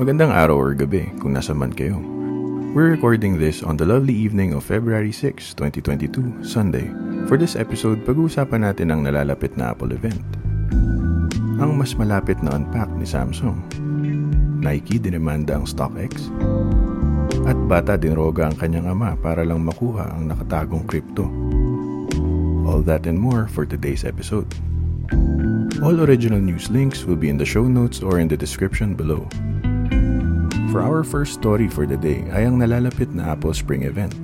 Magandang araw or gabi kung nasa man kayo. We're recording this on the lovely evening of February 6, 2022, Sunday. For this episode, pag-uusapan natin ang nalalapit na Apple event. Ang mas malapit na unpack ni Samsung. Nike dinemanda ang StockX. At bata dinroga ang kanyang ama para lang makuha ang nakatagong crypto. All that and more for today's episode. All original news links will be in the show notes or in the description below. For our first story for the day ay ang nalalapit na Apple Spring event.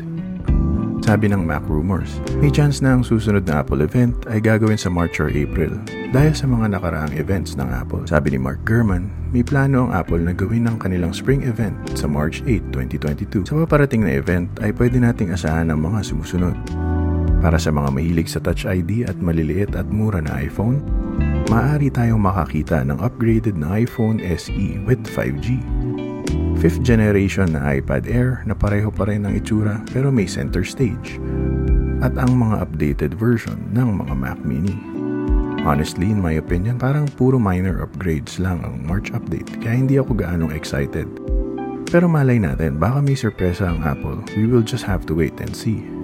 Sabi ng Mac Rumors, may chance na ang susunod na Apple event ay gagawin sa March or April dahil sa mga nakaraang events ng Apple. Sabi ni Mark Gurman, may plano ang Apple na gawin ang kanilang spring event sa March 8, 2022. Sa paparating na event ay pwede nating asahan ang mga sumusunod. Para sa mga mahilig sa Touch ID at maliliit at mura na iPhone, maaari tayong makakita ng upgraded na iPhone SE with 5G 5th generation na iPad Air na pareho pa rin ang itsura pero may center stage. At ang mga updated version ng mga Mac Mini. Honestly, in my opinion, parang puro minor upgrades lang ang March update kaya hindi ako gaanong excited. Pero malay natin, baka may sorpresa ang Apple. We will just have to wait and see.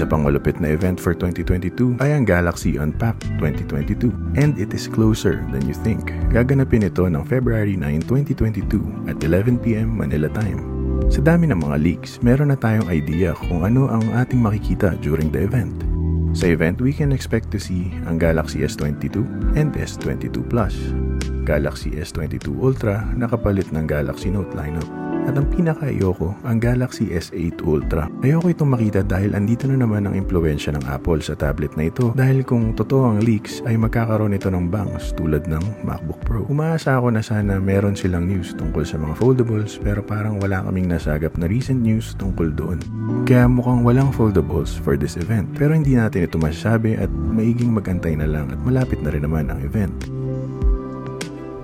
Isa pang malupit na event for 2022 ay ang Galaxy Unpacked 2022 and it is closer than you think. Gaganapin ito ng February 9, 2022 at 11pm Manila time. Sa dami ng mga leaks, meron na tayong idea kung ano ang ating makikita during the event. Sa event, we can expect to see ang Galaxy S22 and S22 Plus. Galaxy S22 Ultra nakapalit ng Galaxy Note lineup. At ang pinaka-ayoko, ang Galaxy S8 Ultra. Ayoko itong makita dahil andito na naman ang impluensya ng Apple sa tablet na ito dahil kung totoo ang leaks ay magkakaroon ito ng bangs tulad ng MacBook Pro. Umaasa ako na sana meron silang news tungkol sa mga foldables pero parang wala kaming nasagap na recent news tungkol doon. Kaya mukhang walang foldables for this event pero hindi natin ito masasabi at maiging magantay na lang at malapit na rin naman ang event.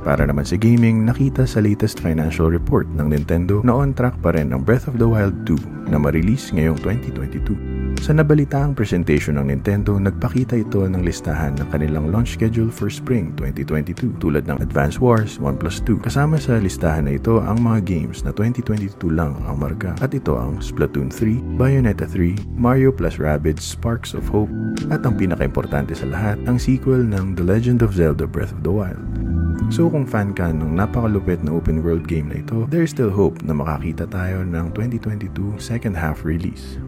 Para naman sa gaming, nakita sa latest financial report ng Nintendo na on track pa rin ang Breath of the Wild 2 na ma-release ngayong 2022. Sa nabalitaang presentation ng Nintendo, nagpakita ito ng listahan ng kanilang launch schedule for Spring 2022 tulad ng Advance Wars 1 plus 2. Kasama sa listahan na ito ang mga games na 2022 lang ang marka at ito ang Splatoon 3, Bayonetta 3, Mario plus Rabbids Sparks of Hope at ang pinakaimportante sa lahat, ang sequel ng The Legend of Zelda Breath of the Wild. So kung fan ka ng napakalupit na open world game na ito, there's still hope na makakita tayo ng 2022 second half release.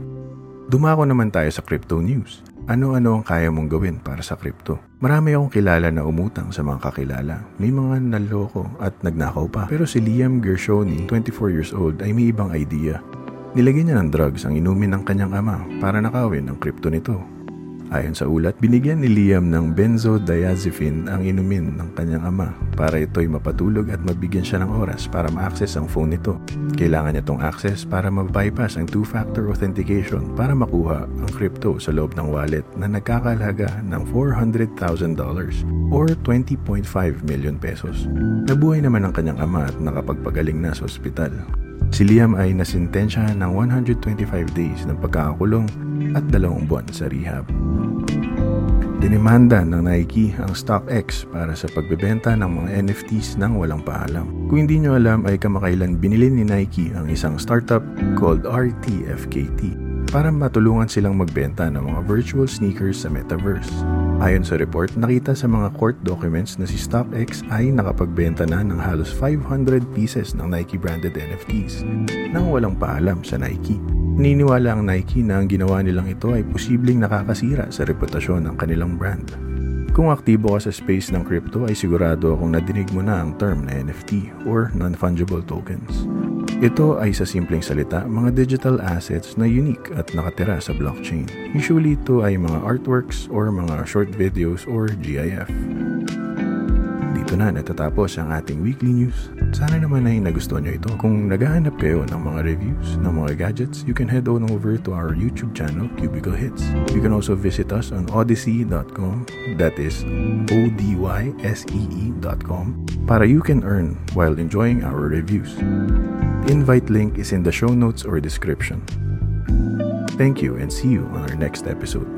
Dumako naman tayo sa crypto news. Ano-ano ang kaya mong gawin para sa crypto? Marami akong kilala na umutang sa mga kakilala. May mga naloko at nagnakaw pa. Pero si Liam Gershoni, 24 years old, ay may ibang idea. Nilagyan niya ng drugs ang inumin ng kanyang ama para nakawin ang crypto nito. Ayon sa ulat, binigyan ni Liam ng benzodiazepine ang inumin ng kanyang ama para ito'y mapatulog at mabigyan siya ng oras para ma-access ang phone nito. Kailangan niya itong access para ma-bypass ang two-factor authentication para makuha ang crypto sa loob ng wallet na nagkakalaga ng $400,000 or 20.5 million pesos. Nabuhay naman ang kanyang ama at nakapagpagaling na sa ospital. Si Liam ay nasintensya ng 125 days ng pagkakakulong at dalawang buwan sa rehab. Dinimanda ng Nike ang StockX para sa pagbebenta ng mga NFTs nang walang paalam. Kung hindi nyo alam ay kamakailan binili ni Nike ang isang startup called RTFKT para matulungan silang magbenta ng mga virtual sneakers sa metaverse. Ayon sa report, nakita sa mga court documents na si StockX ay nakapagbenta na ng halos 500 pieces ng Nike branded NFTs nang walang paalam sa Nike. Niniwala ang Nike na ang ginawa nilang ito ay posibleng nakakasira sa reputasyon ng kanilang brand. Kung aktibo ka sa space ng crypto ay sigurado akong nadinig mo na ang term na NFT or non-fungible tokens. Ito ay sa simpleng salita, mga digital assets na unique at nakatira sa blockchain. Usually ito ay mga artworks or mga short videos or GIF. Dito na natatapos ang ating weekly news. Sana naman ay nagustuhan nyo ito. Kung naghahanap kayo ng mga reviews ng mga gadgets, you can head on over to our YouTube channel, Cubicle Hits. You can also visit us on odyssey.com, that is O-D-Y-S-E-E.com, para you can earn while enjoying our reviews. The invite link is in the show notes or description. Thank you and see you on our next episode.